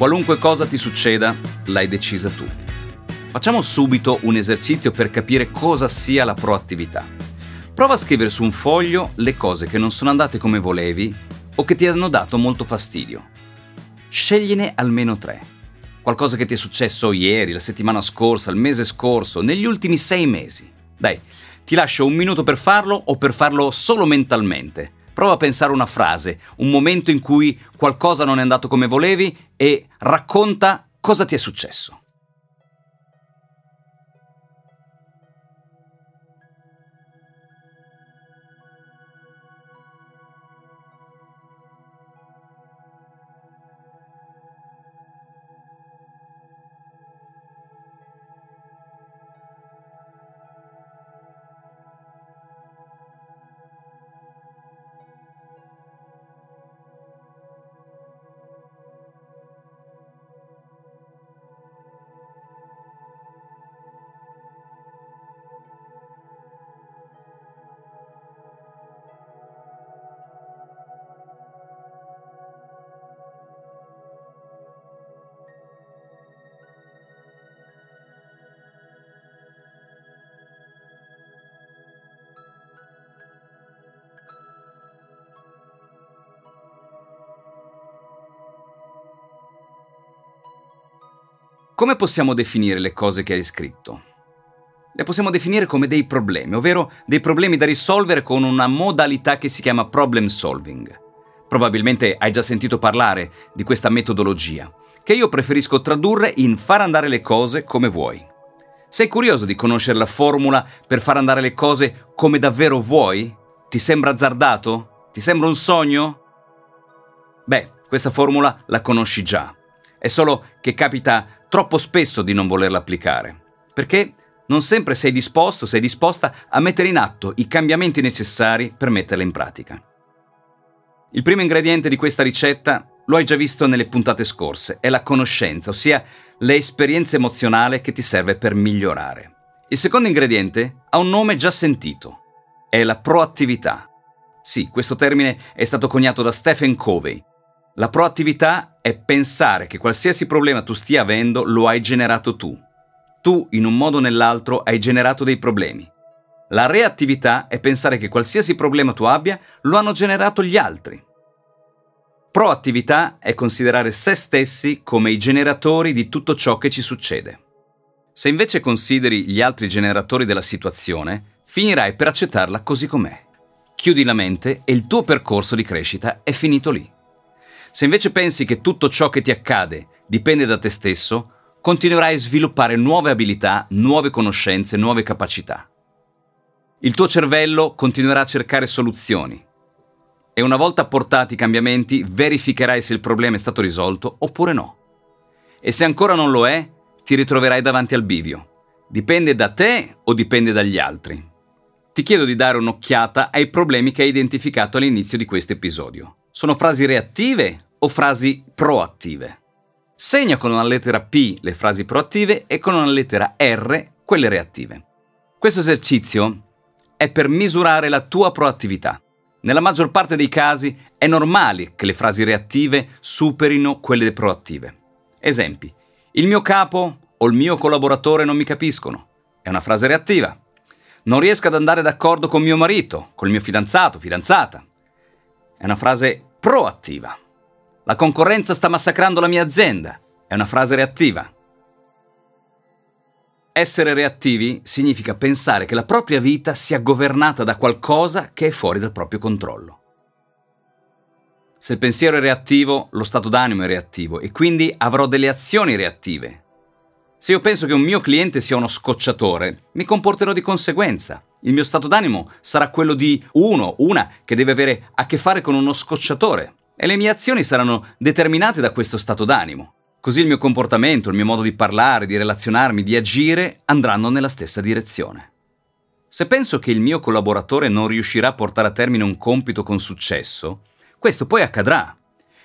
Qualunque cosa ti succeda, l'hai decisa tu. Facciamo subito un esercizio per capire cosa sia la proattività. Prova a scrivere su un foglio le cose che non sono andate come volevi o che ti hanno dato molto fastidio. Scegliene almeno tre. Qualcosa che ti è successo ieri, la settimana scorsa, il mese scorso, negli ultimi sei mesi. Dai, ti lascio un minuto per farlo o per farlo solo mentalmente Prova a pensare una frase, un momento in cui qualcosa non è andato come volevi e racconta cosa ti è successo. Come possiamo definire le cose che hai scritto? Le possiamo definire come dei problemi, ovvero dei problemi da risolvere con una modalità che si chiama problem solving. Probabilmente hai già sentito parlare di questa metodologia, che io preferisco tradurre in far andare le cose come vuoi. Sei curioso di conoscere la formula per far andare le cose come davvero vuoi? Ti sembra azzardato? Ti sembra un sogno? Beh, questa formula la conosci già. È solo che capita troppo spesso di non volerla applicare, perché non sempre sei disposto, sei disposta a mettere in atto i cambiamenti necessari per metterla in pratica. Il primo ingrediente di questa ricetta lo hai già visto nelle puntate scorse, è la conoscenza, ossia l'esperienza emozionale che ti serve per migliorare. Il secondo ingrediente ha un nome già sentito, è la proattività. Sì, questo termine è stato coniato da Stephen Covey, la proattività è pensare che qualsiasi problema tu stia avendo lo hai generato tu. Tu, in un modo o nell'altro, hai generato dei problemi. La reattività è pensare che qualsiasi problema tu abbia lo hanno generato gli altri. Proattività è considerare se stessi come i generatori di tutto ciò che ci succede. Se invece consideri gli altri generatori della situazione, finirai per accettarla così com'è. Chiudi la mente e il tuo percorso di crescita è finito lì. Se invece pensi che tutto ciò che ti accade dipende da te stesso, continuerai a sviluppare nuove abilità, nuove conoscenze, nuove capacità. Il tuo cervello continuerà a cercare soluzioni e una volta apportati i cambiamenti verificherai se il problema è stato risolto oppure no. E se ancora non lo è, ti ritroverai davanti al bivio. Dipende da te o dipende dagli altri? Ti chiedo di dare un'occhiata ai problemi che hai identificato all'inizio di questo episodio. Sono frasi reattive o frasi proattive? Segna con una lettera P le frasi proattive e con una lettera R quelle reattive. Questo esercizio è per misurare la tua proattività. Nella maggior parte dei casi è normale che le frasi reattive superino quelle proattive. Esempi. Il mio capo o il mio collaboratore non mi capiscono. È una frase reattiva. Non riesco ad andare d'accordo con mio marito, col mio fidanzato, fidanzata. È una frase proattiva. La concorrenza sta massacrando la mia azienda. È una frase reattiva. Essere reattivi significa pensare che la propria vita sia governata da qualcosa che è fuori dal proprio controllo. Se il pensiero è reattivo, lo stato d'animo è reattivo e quindi avrò delle azioni reattive. Se io penso che un mio cliente sia uno scocciatore, mi comporterò di conseguenza. Il mio stato d'animo sarà quello di uno, una che deve avere a che fare con uno scocciatore e le mie azioni saranno determinate da questo stato d'animo. Così il mio comportamento, il mio modo di parlare, di relazionarmi, di agire andranno nella stessa direzione. Se penso che il mio collaboratore non riuscirà a portare a termine un compito con successo, questo poi accadrà.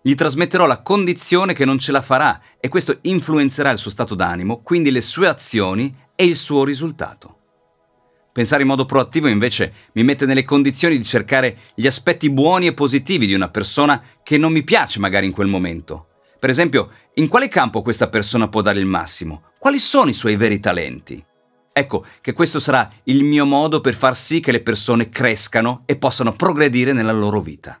Gli trasmetterò la condizione che non ce la farà e questo influenzerà il suo stato d'animo, quindi le sue azioni e il suo risultato. Pensare in modo proattivo invece mi mette nelle condizioni di cercare gli aspetti buoni e positivi di una persona che non mi piace magari in quel momento per esempio, in quale campo questa persona può dare il massimo? Quali sono i suoi veri talenti? Ecco che questo sarà il mio modo per far sì che le persone crescano e possano progredire nella loro vita.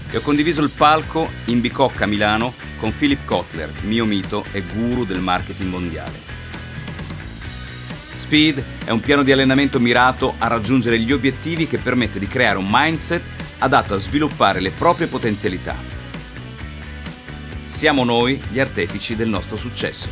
e ho condiviso il palco in Bicocca, Milano, con Philip Kotler, mio mito e guru del marketing mondiale. Speed è un piano di allenamento mirato a raggiungere gli obiettivi che permette di creare un mindset adatto a sviluppare le proprie potenzialità. Siamo noi gli artefici del nostro successo.